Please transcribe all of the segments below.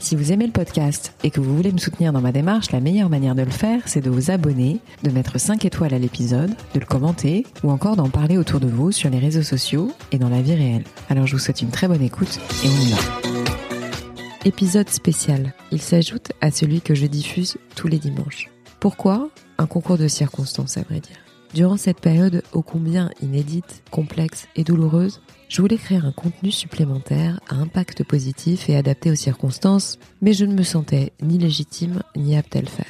Si vous aimez le podcast et que vous voulez me soutenir dans ma démarche, la meilleure manière de le faire, c'est de vous abonner, de mettre 5 étoiles à l'épisode, de le commenter ou encore d'en parler autour de vous sur les réseaux sociaux et dans la vie réelle. Alors je vous souhaite une très bonne écoute et on y va. Épisode spécial. Il s'ajoute à celui que je diffuse tous les dimanches. Pourquoi? Un concours de circonstances à vrai dire. Durant cette période ô combien inédite, complexe et douloureuse, je voulais créer un contenu supplémentaire à impact positif et adapté aux circonstances, mais je ne me sentais ni légitime ni apte à le faire.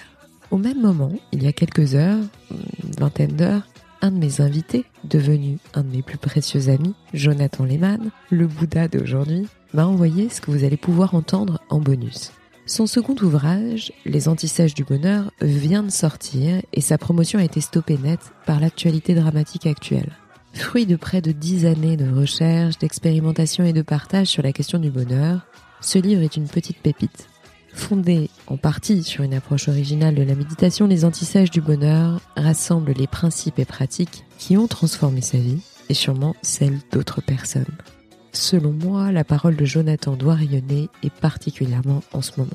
Au même moment, il y a quelques heures, une vingtaine d'heures, un de mes invités, devenu un de mes plus précieux amis, Jonathan Lehmann, le Bouddha d'aujourd'hui, m'a envoyé ce que vous allez pouvoir entendre en bonus. Son second ouvrage, Les Antissages du Bonheur, vient de sortir et sa promotion a été stoppée net par l'actualité dramatique actuelle. Fruit de près de dix années de recherche, d'expérimentation et de partage sur la question du bonheur, ce livre est une petite pépite. Fondé en partie sur une approche originale de la méditation, Les Antissages du Bonheur rassemble les principes et pratiques qui ont transformé sa vie et sûrement celle d'autres personnes. Selon moi, la parole de Jonathan doit rayonner et particulièrement en ce moment.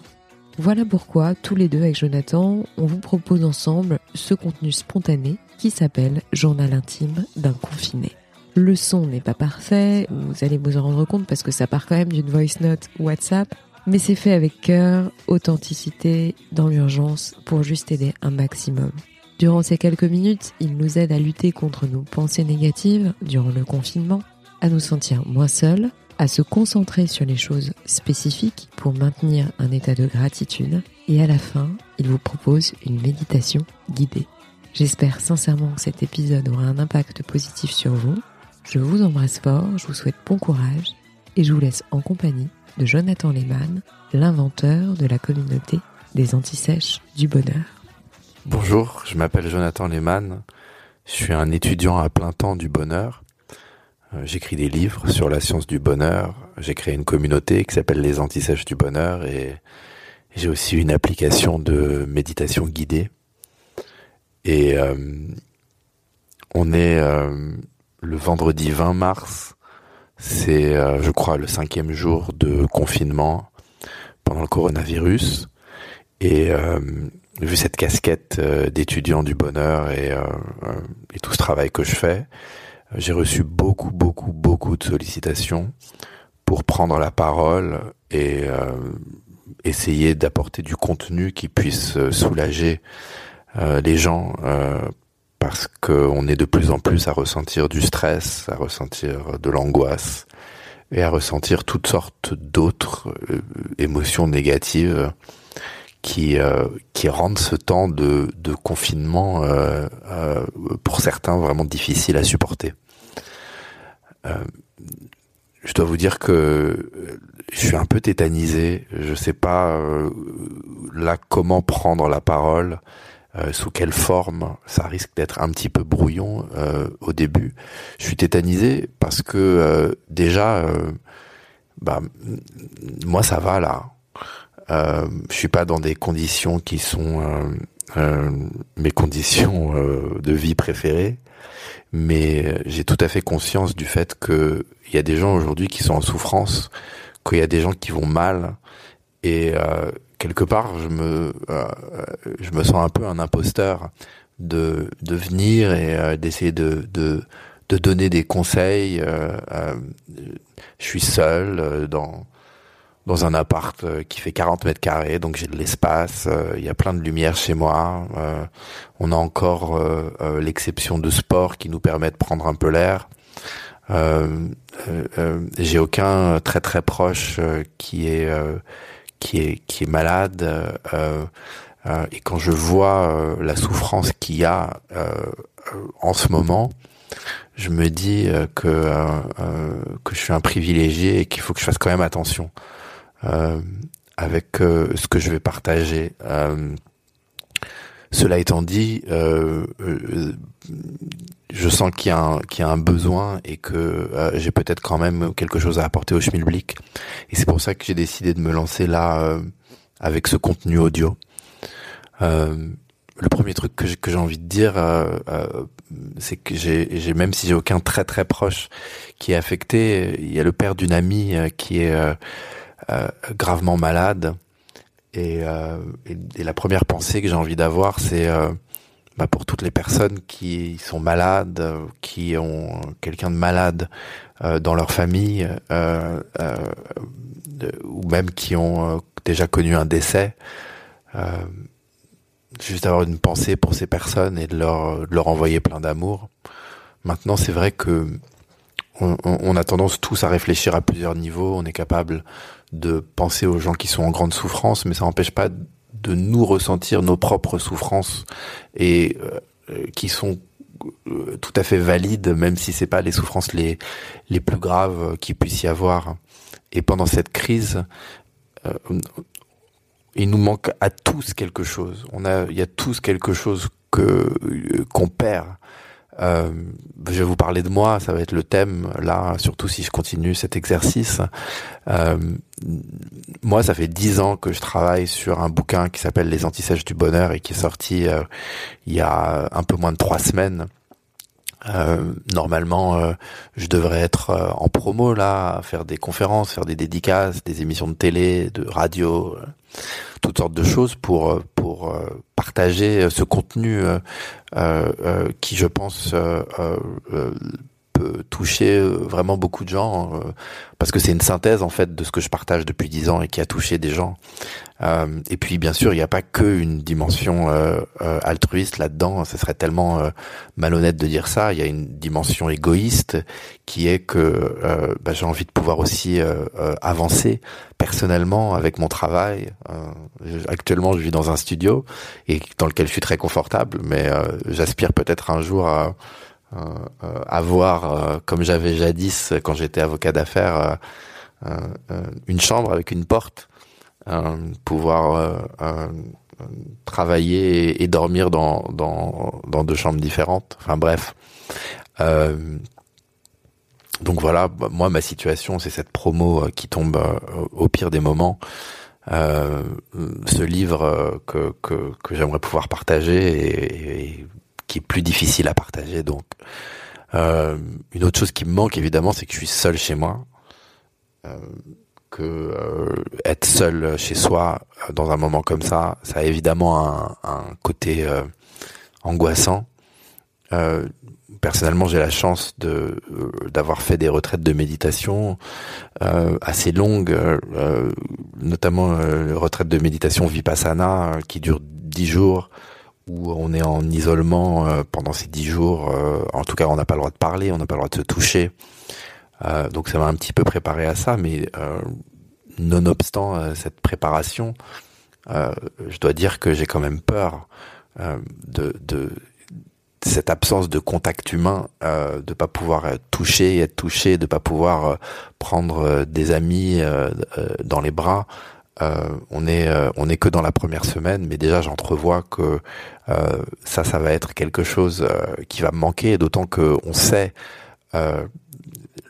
Voilà pourquoi, tous les deux avec Jonathan, on vous propose ensemble ce contenu spontané qui s'appelle Journal intime d'un confiné. Le son n'est pas parfait, vous allez vous en rendre compte parce que ça part quand même d'une voice note WhatsApp, mais c'est fait avec cœur, authenticité, dans l'urgence, pour juste aider un maximum. Durant ces quelques minutes, il nous aide à lutter contre nos pensées négatives durant le confinement, à nous sentir moins seuls, à se concentrer sur les choses spécifiques pour maintenir un état de gratitude et à la fin, il vous propose une méditation guidée. J'espère sincèrement que cet épisode aura un impact positif sur vous. Je vous embrasse fort, je vous souhaite bon courage et je vous laisse en compagnie de Jonathan Lehmann, l'inventeur de la communauté des antisèches du bonheur. Bonjour, je m'appelle Jonathan Lehmann, je suis un étudiant à plein temps du bonheur euh, j'écris des livres sur la science du bonheur. J'ai créé une communauté qui s'appelle les Antisèches du bonheur et j'ai aussi une application de méditation guidée. Et euh, on est euh, le vendredi 20 mars. C'est, je crois, le cinquième jour de confinement pendant le coronavirus. Et vu cette casquette d'étudiant du bonheur et, et tout ce travail que je fais, j'ai reçu beaucoup, beaucoup, beaucoup de sollicitations pour prendre la parole et euh, essayer d'apporter du contenu qui puisse euh, soulager euh, les gens parce qu'on est de plus en plus à ressentir du stress, à ressentir de l'angoisse et à ressentir toutes sortes d'autres émotions négatives qui qui rendent ce temps de, confinement pour certains vraiment difficile à supporter. Euh, je dois vous dire que je suis un peu tétanisé. Je sais pas euh, là comment prendre la parole, euh, sous quelle forme. Ça risque d'être un petit peu brouillon au début. Je suis tétanisé parce que déjà, bah moi ça va là. Euh, je suis pas dans des conditions qui sont mes conditions de vie préférées mais euh, j'ai tout à fait conscience du fait qu'il y a des gens aujourd'hui qui sont en souffrance, qu'il y a des gens qui vont mal, et euh, quelque part, je me, euh, je me sens un peu un imposteur de, de venir et euh, d'essayer de, de, de, donner des conseils. je suis seul dans dans un appart euh, qui fait 40 mètres carrés, donc j'ai de l'espace, euh, il y a plein de lumière chez moi. Euh, on a encore l'exception de sport qui nous permet de prendre un peu l'air. j'ai aucun très très proche qui est qui est qui est malade. et quand je vois la souffrance qu'il y a en ce moment, je me dis que que je suis un privilégié et qu'il faut que je fasse quand même attention. Euh, avec euh, ce que je vais partager. Cela étant dit, euh, euh, je sens qu'il y, a un, besoin et que euh, j'ai peut-être quand même quelque chose à apporter au schmilblick. Et c'est pour ça que j'ai décidé de me lancer là avec ce contenu audio. le premier truc que j'ai, envie de dire, c'est que j'ai même si j'ai aucun très très proche qui est affecté, il y a le père d'une amie qui est gravement malade euh, et, et, la première pensée que j'ai envie d'avoir, c'est euh, bah pour toutes les personnes qui sont malades, qui ont quelqu'un de malade euh, dans leur famille, euh, euh, ou même qui ont déjà connu un décès. juste avoir une pensée pour ces personnes et de leur, de leur envoyer plein d'amour. Maintenant, c'est vrai que on, on, a tendance tous à réfléchir à plusieurs niveaux. On est capable de penser aux gens qui sont en grande souffrance, mais ça n'empêche pas de nous ressentir nos propres souffrances et euh, qui sont euh, tout à fait valides, même si c'est pas les souffrances les les plus graves qu'il puisse y avoir. Et pendant cette crise, euh, il nous manque à tous quelque chose. On a, il y a tous quelque chose que qu'on perd. Euh, je vais vous parler de moi, ça va être le thème là, surtout si je continue cet exercice. Euh, moi, ça fait dix ans que je travaille sur un bouquin qui s'appelle Les antisèches du bonheur et qui est sorti euh, il y a un peu moins de trois semaines. Euh, normalement, euh, je devrais être euh, en promo là, faire des conférences, faire des dédicaces, des émissions de télé, de radio, toutes sortes de choses pour pour partager ce contenu qui, je pense, peut toucher vraiment beaucoup de gens parce que c'est une synthèse en fait de ce que je partage depuis dix ans et qui a touché des gens. Euh, et puis bien sûr, il n'y a pas que une dimension euh, euh, altruiste là-dedans. Ce serait tellement malhonnête de dire ça. Il y a une dimension égoïste qui est que bah, j'ai envie de pouvoir aussi avancer personnellement avec mon travail. actuellement, je vis dans un studio et dans lequel je suis très confortable, mais j'aspire peut-être un jour à avoir, comme j'avais jadis quand j'étais avocat d'affaires, une chambre avec une porte euh, pouvoir euh, euh, travailler et, dormir dans, dans, deux chambres différentes. Enfin bref. donc voilà, bah, moi ma situation c'est cette promo qui tombe au pire des moments. Euh, ce livre que, que, j'aimerais pouvoir partager et, qui est plus difficile à partager. Donc, euh, une autre chose qui me manque évidemment, c'est que je suis seul chez moi. Euh, que euh, être seul chez soi dans un moment comme ça, ça a évidemment un, un côté angoissant. personnellement, j'ai la chance de d'avoir fait des retraites de méditation assez longues, notamment les retraites de méditation vipassana qui durent dix jours où on est en isolement pendant ces dix jours. en tout cas, on n'a pas le droit de parler, on n'a pas le droit de se toucher. Euh, donc ça m'a un petit peu préparé à ça, mais euh, nonobstant euh, cette préparation, je dois dire que j'ai quand même peur de, cette absence de contact humain, euh, de pas pouvoir toucher, être touché, de pas pouvoir prendre des amis dans les bras. On est on est que dans la première semaine, mais déjà j'entrevois que ça, ça va être quelque chose qui va me manquer, d'autant que on sait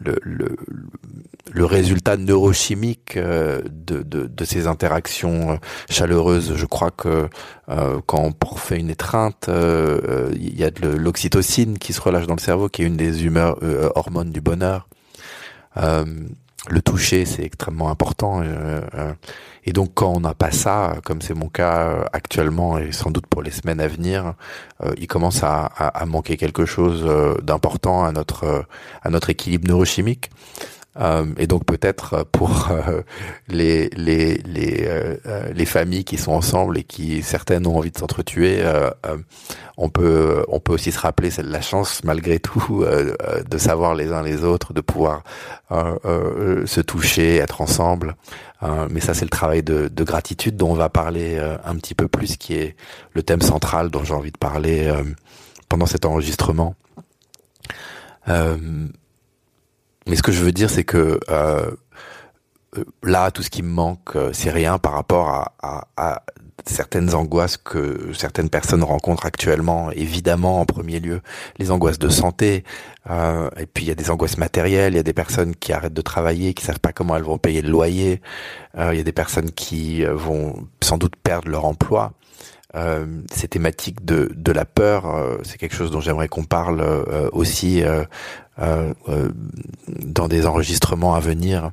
le, résultat neurochimique euh, de, ces interactions euh, chaleureuses. Je crois que euh, quand on fait une étreinte, il y a de l'oxytocine qui se relâche dans le cerveau, qui est une des humeurs, hormones du bonheur. Le toucher, c'est extrêmement important. Et donc quand on n'a pas ça, comme c'est mon cas euh, actuellement et sans doute pour les semaines à venir, euh, il commence à, manquer quelque chose euh, d'important à à notre équilibre neurochimique. Euh, et donc peut-être pour euh, les les les, euh, les familles qui sont ensemble et qui certaines ont envie de s'entretuer, on peut on peut aussi se rappeler c'est la chance malgré tout de savoir les uns les autres, de pouvoir se toucher, être ensemble. mais ça c'est le travail de, de, gratitude dont on va parler un petit peu plus, qui est le thème central dont j'ai envie de parler pendant cet enregistrement. Euh, mais ce que je veux dire, c'est que euh, là, tout ce qui me manque, euh, c'est rien par rapport à, à, à certaines angoisses que certaines personnes rencontrent actuellement, évidemment en premier lieu les angoisses de santé, euh, et puis il y a des angoisses matérielles, il y a des personnes qui arrêtent de travailler, qui savent pas comment elles vont payer le loyer, euh, il y a des personnes qui euh, vont sans doute perdre leur emploi. Euh, ces thématiques de, de la peur, euh, c'est quelque chose dont j'aimerais qu'on parle euh, aussi dans des enregistrements à venir.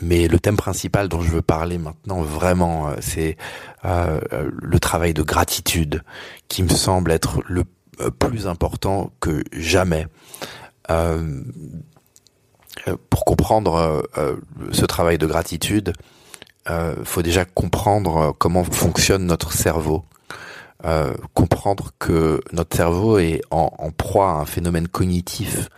mais le thème principal dont je veux parler maintenant, vraiment, c'est le travail de gratitude, qui me semble être le plus important que jamais. pour comprendre ce travail de gratitude, euh, faut déjà comprendre euh, comment fonctionne notre cerveau. Euh, comprendre que notre cerveau est en, proie à un phénomène cognitif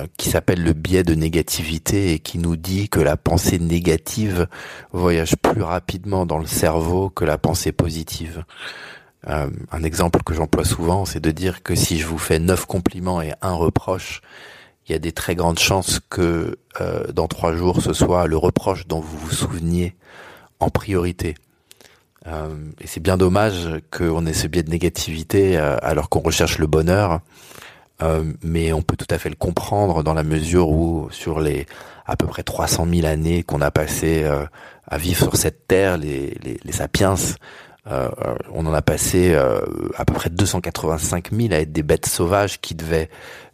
euh, qui s'appelle le biais de négativité et qui nous dit que la pensée négative voyage plus rapidement dans le cerveau que la pensée positive. Euh, un exemple que j'emploie souvent, c'est de dire que si je vous fais neuf compliments et un reproche, il y a des très grandes chances que dans trois jours, ce soit le reproche dont vous vous souveniez en priorité. Euh, et c'est bien dommage qu'on ait ce biais de négativité euh, alors qu'on recherche le bonheur. mais on peut tout à fait le comprendre dans la mesure où sur les à peu près 300 000 années qu'on a passé à vivre sur cette terre, les, les, les sapiens, on en a passé à peu près 285 000 à être des bêtes sauvages qui devaient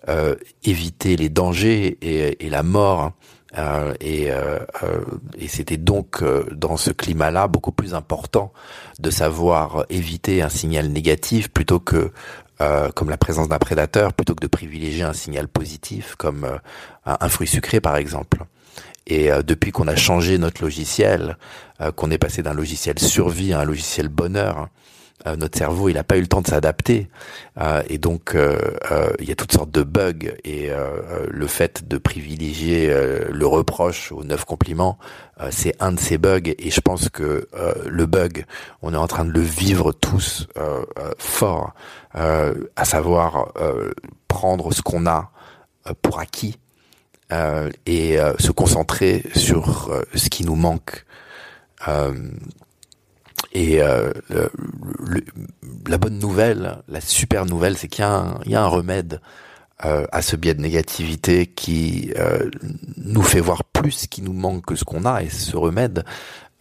euh, éviter les dangers et, et la mort. Euh, et, euh, euh et c'était donc dans ce climat-là beaucoup plus important de savoir éviter un signal négatif plutôt que comme la présence d'un prédateur, plutôt que de privilégier un signal positif comme un fruit sucré par exemple. Et depuis qu'on a changé notre logiciel, qu'on est passé d'un logiciel survie à un logiciel bonheur, euh, notre cerveau, il n'a pas eu le temps de s'adapter, euh, et donc euh, il y a toutes sortes de bugs. Et le fait de privilégier le reproche aux neuf compliments, c'est un de ces bugs. Et je pense que le bug, on est en train de le vivre tous fort, à savoir prendre ce qu'on a pour acquis et se concentrer sur ce qui nous manque. Et euh, le, la bonne nouvelle, la super nouvelle, c'est qu'il y, y, a un remède euh, à ce biais de négativité qui euh, nous fait voir plus ce qui nous manque que ce qu'on a. Et ce remède,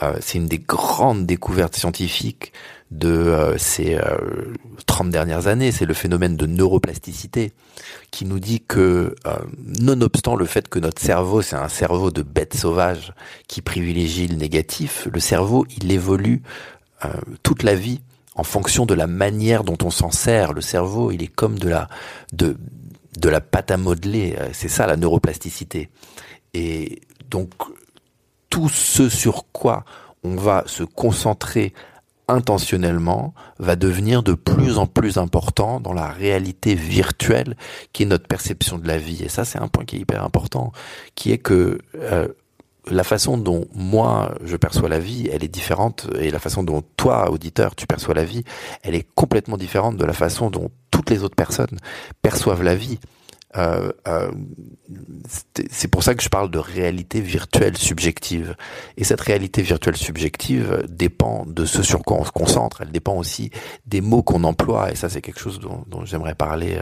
euh, c'est une des grandes découvertes scientifiques de euh, ces 30 dernières années. C'est le phénomène de neuroplasticité qui nous dit que, nonobstant le fait que notre cerveau, c'est un cerveau de bête sauvage qui privilégie le négatif, le cerveau, il évolue euh, toute la vie en fonction de la manière dont on s'en sert. Le cerveau, il est comme de la la pâte à modeler. Euh, c'est ça la neuroplasticité. Et donc tout ce sur quoi on va se concentrer intentionnellement va devenir de plus en plus important dans la réalité virtuelle qui est notre perception de la vie. Et ça, c'est un point qui est hyper important, qui est que euh, la façon dont moi je perçois la vie, elle est différente et la façon dont toi, auditeur, tu perçois la vie, elle est complètement différente de la façon dont toutes les autres personnes perçoivent la vie. Euh, euh, c'est pour ça que je parle de réalité virtuelle subjective. Et cette réalité virtuelle subjective dépend de ce sur quoi on se concentre. Elle dépend aussi des mots qu'on emploie. Et ça, c'est quelque chose dont, j'aimerais parler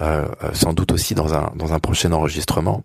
euh, sans doute aussi dans un, dans un prochain enregistrement.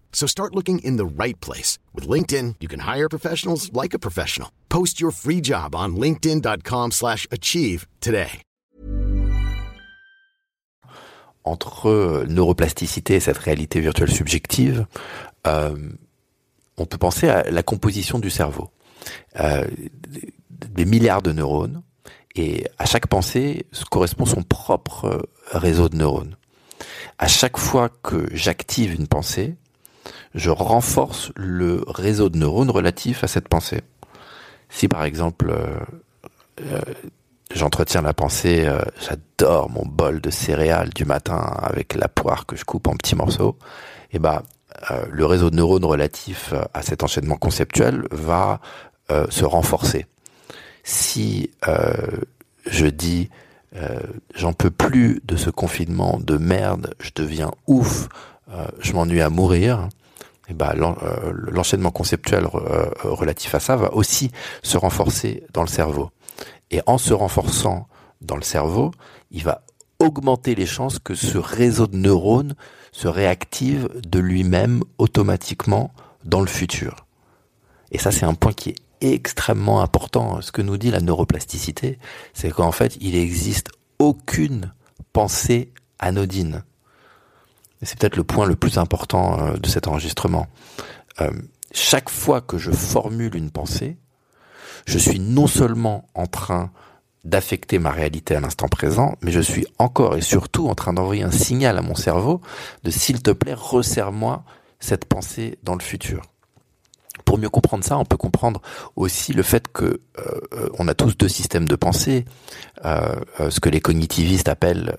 So start looking in the right place. With LinkedIn, you can hire professionals like a professional. Post your free job on linkedin.com slash achieve today. Entre euh, neuroplasticité et cette réalité virtuelle subjective, euh, on peut penser à la composition du cerveau. Euh, des milliards de neurones, et à chaque pensée correspond son propre réseau de neurones. À chaque fois que j'active une pensée, je renforce le réseau de neurones relatif à cette pensée. Si par exemple j'entretiens la pensée, j'adore mon bol de céréales du matin avec la poire que je coupe en petits morceaux, et eh ben le réseau de neurones relatif à cet enchaînement conceptuel va se renforcer. Si je dis euh, j'en peux plus de ce confinement de merde, je deviens ouf, euh, je m'ennuie à mourir, et ben l'enchaînement conceptuel relatif à ça va aussi se renforcer dans le cerveau. Et en se renforçant dans le cerveau, il va augmenter les chances que ce réseau de neurones se réactive de lui-même automatiquement dans le futur. Et ça, c'est un point qui est extrêmement important. Ce que nous dit la neuroplasticité, c'est qu'en fait, il n'existe aucune pensée anodine. C'est peut-être le point le plus important euh, de cet enregistrement. Euh, chaque fois que je formule une pensée, je suis non seulement en train d'affecter ma réalité à l'instant présent, mais je suis encore et surtout en train d'envoyer un signal à mon cerveau de s'il te plaît, resserre-moi cette pensée dans le futur pour mieux comprendre ça, on peut comprendre aussi le fait que euh, on a tous deux systèmes de pensée, euh, euh, ce que les cognitivistes appellent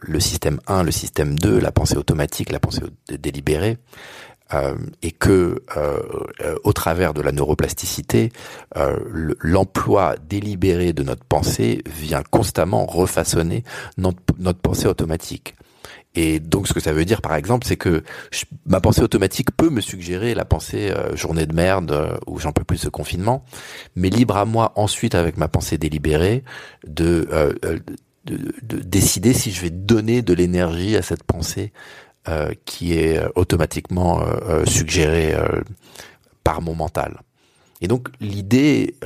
le système 1, le système 2, la pensée automatique, la pensée délibérée. et que au travers de la neuroplasticité, l'emploi délibéré de notre pensée vient constamment refaçonner notre pensée automatique. Et donc, ce que ça veut dire, par exemple, c'est que ma pensée automatique peut me suggérer la pensée euh, journée de merde euh, ou j'en peux plus ce confinement, mais libre à moi ensuite, avec ma pensée délibérée, de, euh, de, de, décider si je vais donner de l'énergie à cette pensée qui est automatiquement suggérée par mon mental. Et donc, l'idée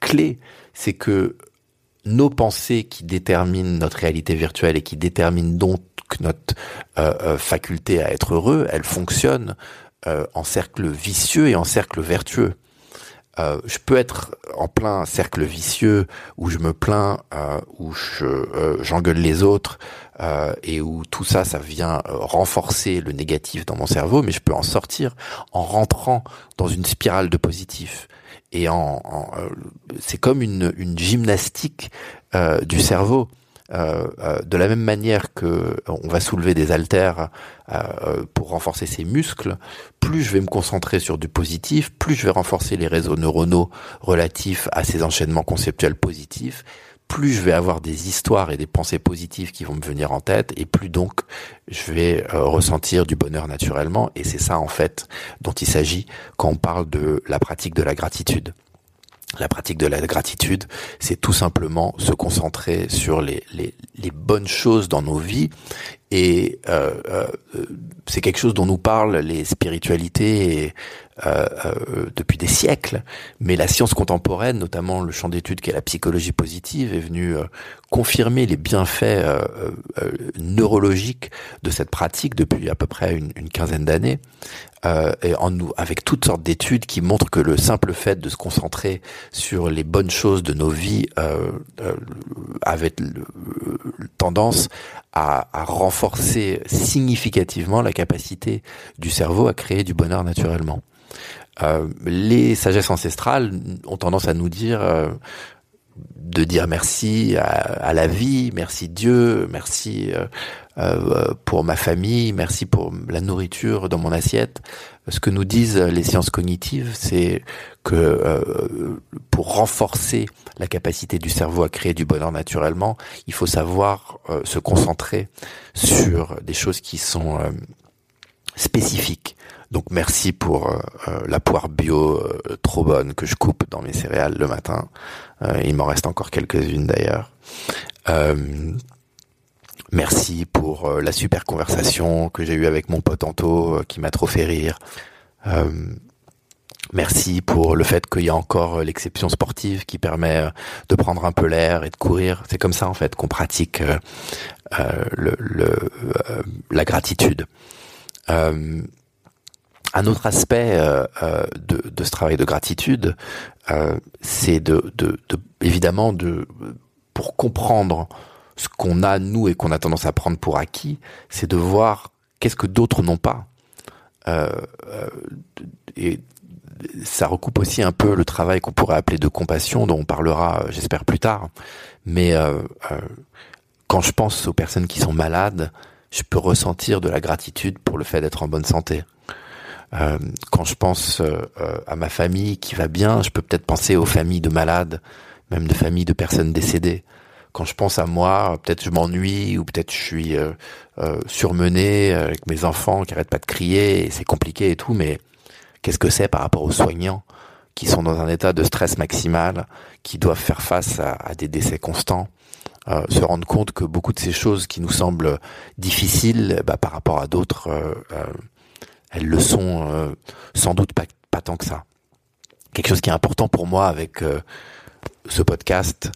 clé, c'est que nos pensées qui déterminent notre réalité virtuelle et qui déterminent donc notre euh, euh, faculté à être heureux, elle fonctionne euh, en cercle vicieux et en cercle vertueux. je peux être en plein cercle vicieux où je me plains, où je j'engueule les autres et où tout ça, ça vient renforcer le négatif dans mon cerveau, mais je peux en sortir en rentrant dans une spirale de positif. Et en, c'est comme une, une gymnastique du cerveau. Euh, euh, de la même manière que euh, on va soulever des haltères pour renforcer ses muscles, plus je vais me concentrer sur du positif, plus je vais renforcer les réseaux neuronaux relatifs à ces enchaînements conceptuels positifs, plus je vais avoir des histoires et des pensées positives qui vont me venir en tête, et plus donc je vais ressentir du bonheur naturellement. Et c'est ça en fait dont il s'agit quand on parle de la pratique de la gratitude. La pratique de la gratitude, c'est tout simplement se concentrer sur les, bonnes choses dans nos vies et euh, euh, c'est quelque chose dont nous parlent les spiritualités euh, depuis des siècles, mais la science contemporaine, notamment le champ d'études qu'est la psychologie positive, est venue confirmer les bienfaits neurologiques de cette pratique depuis à peu près une, quinzaine d'années, avec toutes sortes d'études qui montrent que le simple fait de se concentrer sur les bonnes choses de nos vies avait tendance à, renforcer significativement la capacité du cerveau à créer du bonheur naturellement. Euh, les sagesses ancestrales ont tendance à nous dire euh, de dire merci à, la vie, merci Dieu, merci euh, euh, pour ma famille, merci pour la nourriture dans mon assiette. Ce que nous disent les sciences cognitives, c'est que euh, pour renforcer la capacité du cerveau à créer du bonheur naturellement, il faut savoir euh, se concentrer sur des choses qui sont spécifiques. Donc merci pour la poire bio trop bonne que je coupe dans mes céréales le matin. il m'en reste encore quelques-unes d'ailleurs. Merci pour euh, la super conversation que j'ai eue avec mon pote Anto, euh, qui m'a trop fait rire. Euh, merci pour le fait qu'il y a encore l'exception sportive qui permet de prendre un peu l'air et de courir. C'est comme ça en fait qu'on pratique le, la gratitude. un autre aspect de, de, ce travail de gratitude, c'est de, de, de, évidemment de pour comprendre ce qu'on a nous et qu'on a tendance à prendre pour acquis, c'est de voir qu'est-ce que d'autres n'ont pas. Euh, euh, et ça recoupe aussi un peu le travail qu'on pourrait appeler de compassion, dont on parlera, j'espère, plus tard. Mais quand je pense aux personnes qui sont malades, je peux ressentir de la gratitude pour le fait d'être en bonne santé. Euh, quand je pense euh, à ma famille qui va bien, je peux peut-être penser aux familles de malades, même de familles de personnes décédées. Quand je pense à moi, peut-être je m'ennuie ou peut-être je suis euh, surmené avec mes enfants qui arrêtent pas de crier, c'est compliqué et tout, mais qu'est-ce que c'est par rapport aux soignants qui sont dans un état de stress maximal, qui doivent faire face à des décès constants euh, se rendre compte que beaucoup de ces choses qui nous semblent difficiles, bah, par rapport à d'autres, euh, euh, elles le sont sans doute pas tant que ça. Quelque chose qui est important pour moi avec ce podcast,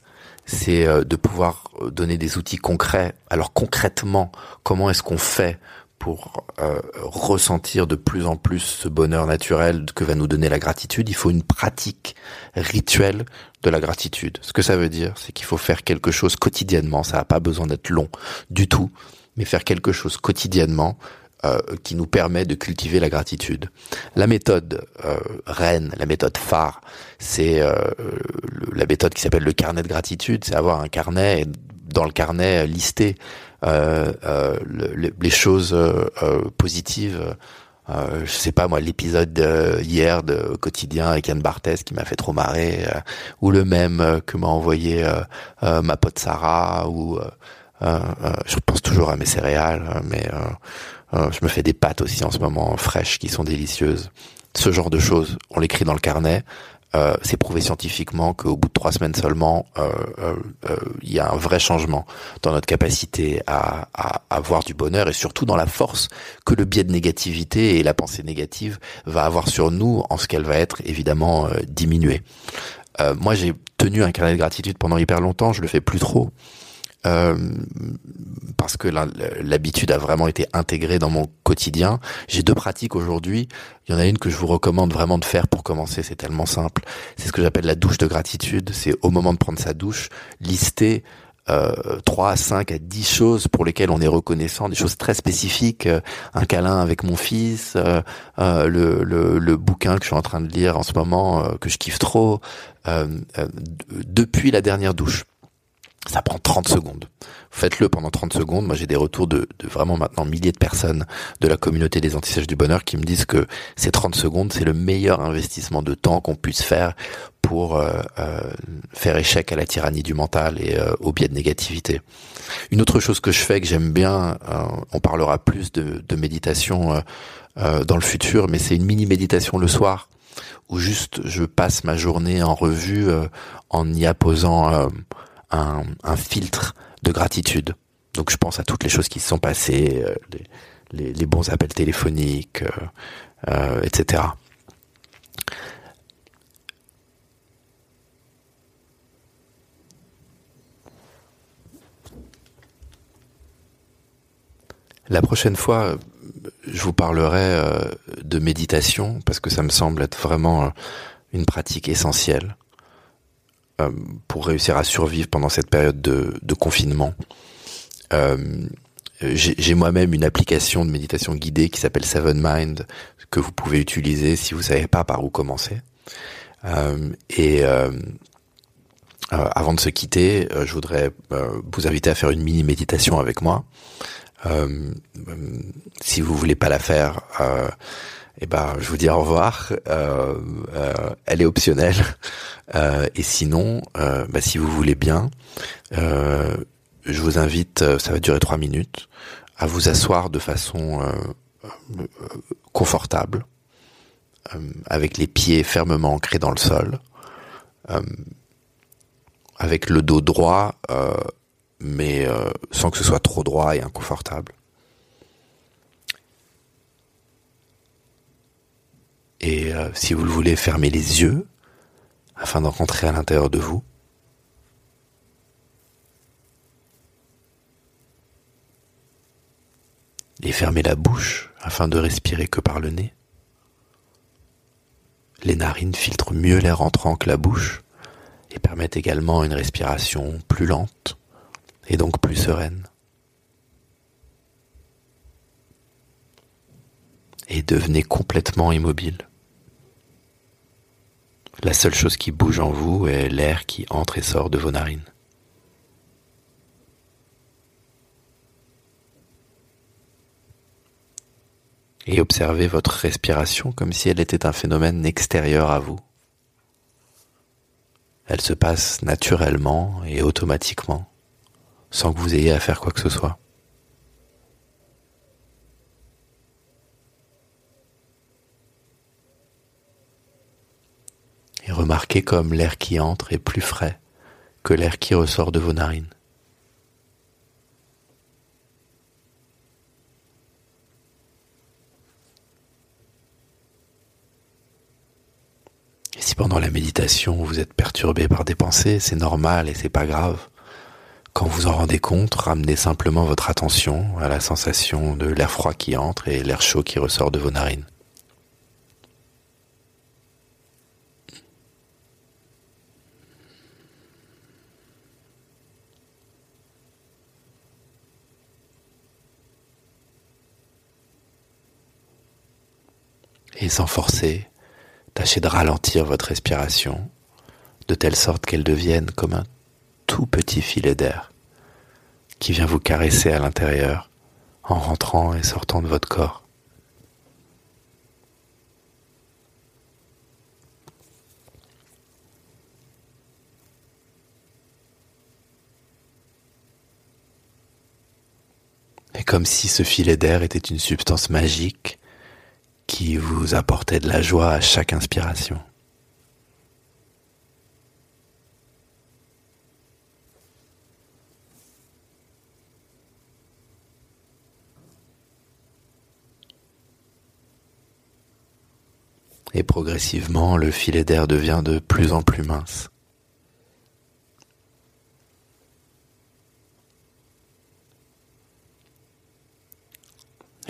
c'est de pouvoir donner des outils concrets. Alors concrètement, comment est-ce qu'on fait pour euh, ressentir de plus en plus ce bonheur naturel que va nous donner la gratitude, il faut une pratique rituelle de la gratitude. Ce que ça veut dire, c'est qu'il faut faire quelque chose quotidiennement, ça n'a pas besoin d'être long du tout, mais faire quelque chose quotidiennement euh, qui nous permet de cultiver la gratitude. La méthode euh, reine, la méthode phare, c'est euh, la méthode qui s'appelle le carnet de gratitude, c'est avoir un carnet et dans le carnet lister euh, euh, les choses euh, positives. Euh, je sais pas moi l'épisode hier de quotidien avec Yann Barthès qui m'a fait trop marrer ou le même que m'a envoyé ma pote Sarah ou je pense toujours à mes céréales mais je me fais des pâtes aussi en ce moment fraîches qui sont délicieuses ce genre de choses on l'écrit dans le carnet euh, c'est prouvé scientifiquement qu'au bout de trois semaines seulement, euh, euh, il y a un vrai changement dans notre capacité à, à, avoir du bonheur et surtout dans la force que le biais de négativité et la pensée négative va avoir sur nous en ce qu'elle va être évidemment diminuée. moi, j'ai tenu un carnet de gratitude pendant hyper longtemps, je le fais plus trop. Euh, parce que l'habitude a vraiment été intégrée dans mon quotidien. J'ai deux pratiques aujourd'hui. Il y en a une que je vous recommande vraiment de faire pour commencer. C'est tellement simple. C'est ce que j'appelle la douche de gratitude. C'est au moment de prendre sa douche, lister euh, 3 à 5 à 10 choses pour lesquelles on est reconnaissant, des choses très spécifiques, euh, un câlin avec mon fils, euh, euh, le, le, le, bouquin que je suis en train de lire en ce moment, que je kiffe trop, depuis la dernière douche. Ça prend 30 secondes. Faites-le pendant 30 secondes. Moi, j'ai des retours de, de, vraiment maintenant milliers de personnes de la communauté des antisèches du bonheur qui me disent que ces 30 secondes, c'est le meilleur investissement de temps qu'on puisse faire pour euh, euh, faire échec à la tyrannie du mental et euh, au biais de négativité. Une autre chose que je fais que j'aime bien, on parlera plus de, de méditation dans le futur, mais c'est une mini méditation le soir où juste je passe ma journée en revue en y apposant un, filtre de gratitude. Donc je pense à toutes les choses qui se sont passées, euh, les, les, bons appels téléphoniques, euh, euh, etc. La prochaine fois, je vous parlerai de méditation parce que ça me semble être vraiment une pratique essentielle. Euh, pour réussir à survivre pendant cette période de, confinement. Euh, j'ai moi-même une application de méditation guidée qui s'appelle Seven Mind que vous pouvez utiliser si vous savez pas par où commencer. Euh, et avant de se quitter, je voudrais vous inviter à faire une mini méditation avec moi. si vous voulez pas la faire, eh ben, je vous dis au revoir. Euh, euh, elle est optionnelle. Euh, et sinon, bah, si vous voulez bien, je vous invite, ça va durer trois minutes, à vous asseoir de façon confortable, avec les pieds fermement ancrés dans le sol, avec le dos droit, mais sans que ce soit trop droit et inconfortable. Et euh, si vous le voulez, fermez les yeux afin d'en rentrer à l'intérieur de vous. Et fermez la bouche afin de respirer que par le nez. Les narines filtrent mieux l'air entrant que la bouche et permettent également une respiration plus lente et donc plus sereine. Et devenez complètement immobile. La seule chose qui bouge en vous est l'air qui entre et sort de vos narines. Et observez votre respiration comme si elle était un phénomène extérieur à vous. Elle se passe naturellement et automatiquement, sans que vous ayez à faire quoi que ce soit. Et remarquez comme l'air qui entre est plus frais que l'air qui ressort de vos narines. Et si pendant la méditation vous êtes perturbé par des pensées, c'est normal et c'est pas grave. Quand vous en rendez compte, ramenez simplement votre attention à la sensation de l'air froid qui entre et l'air chaud qui ressort de vos narines. Et sans forcer, tâchez de ralentir votre respiration de telle sorte qu'elle devienne comme un tout petit filet d'air qui vient vous caresser à l'intérieur en rentrant et sortant de votre corps. Et comme si ce filet d'air était une substance magique qui vous apportait de la joie à chaque inspiration. Et progressivement, le filet d'air devient de plus en plus mince.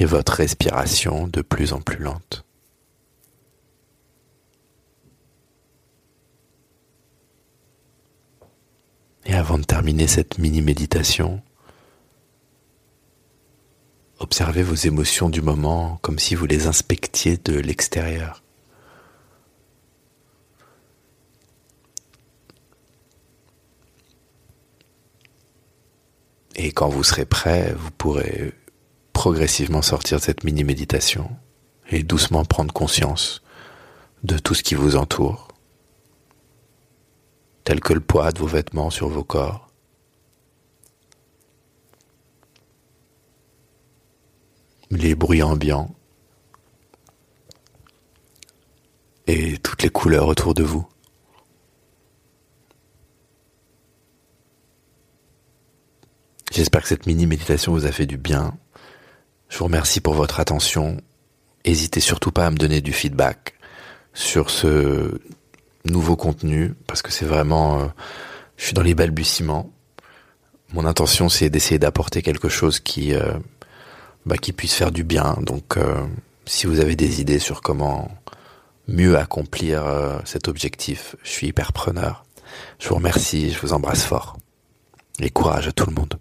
Et votre respiration de plus en plus lente. Et avant de terminer cette mini-méditation, observez vos émotions du moment comme si vous les inspectiez de l'extérieur. Et quand vous serez prêt, vous pourrez progressivement sortir de cette mini-méditation et doucement prendre conscience de tout ce qui vous entoure, tel que le poids de vos vêtements sur vos corps, les bruits ambiants et toutes les couleurs autour de vous. J'espère que cette mini-méditation vous a fait du bien je vous remercie pour votre attention. N'hésitez surtout pas à me donner du feedback sur ce nouveau contenu parce que c'est vraiment, euh, je suis dans les balbutiements. Mon intention c'est d'essayer d'apporter quelque chose qui, euh, bah, puisse faire du bien. Donc, euh, si vous avez des idées sur comment mieux accomplir cet objectif, je suis hyper preneur. Je vous remercie, je vous embrasse fort et courage à tout le monde.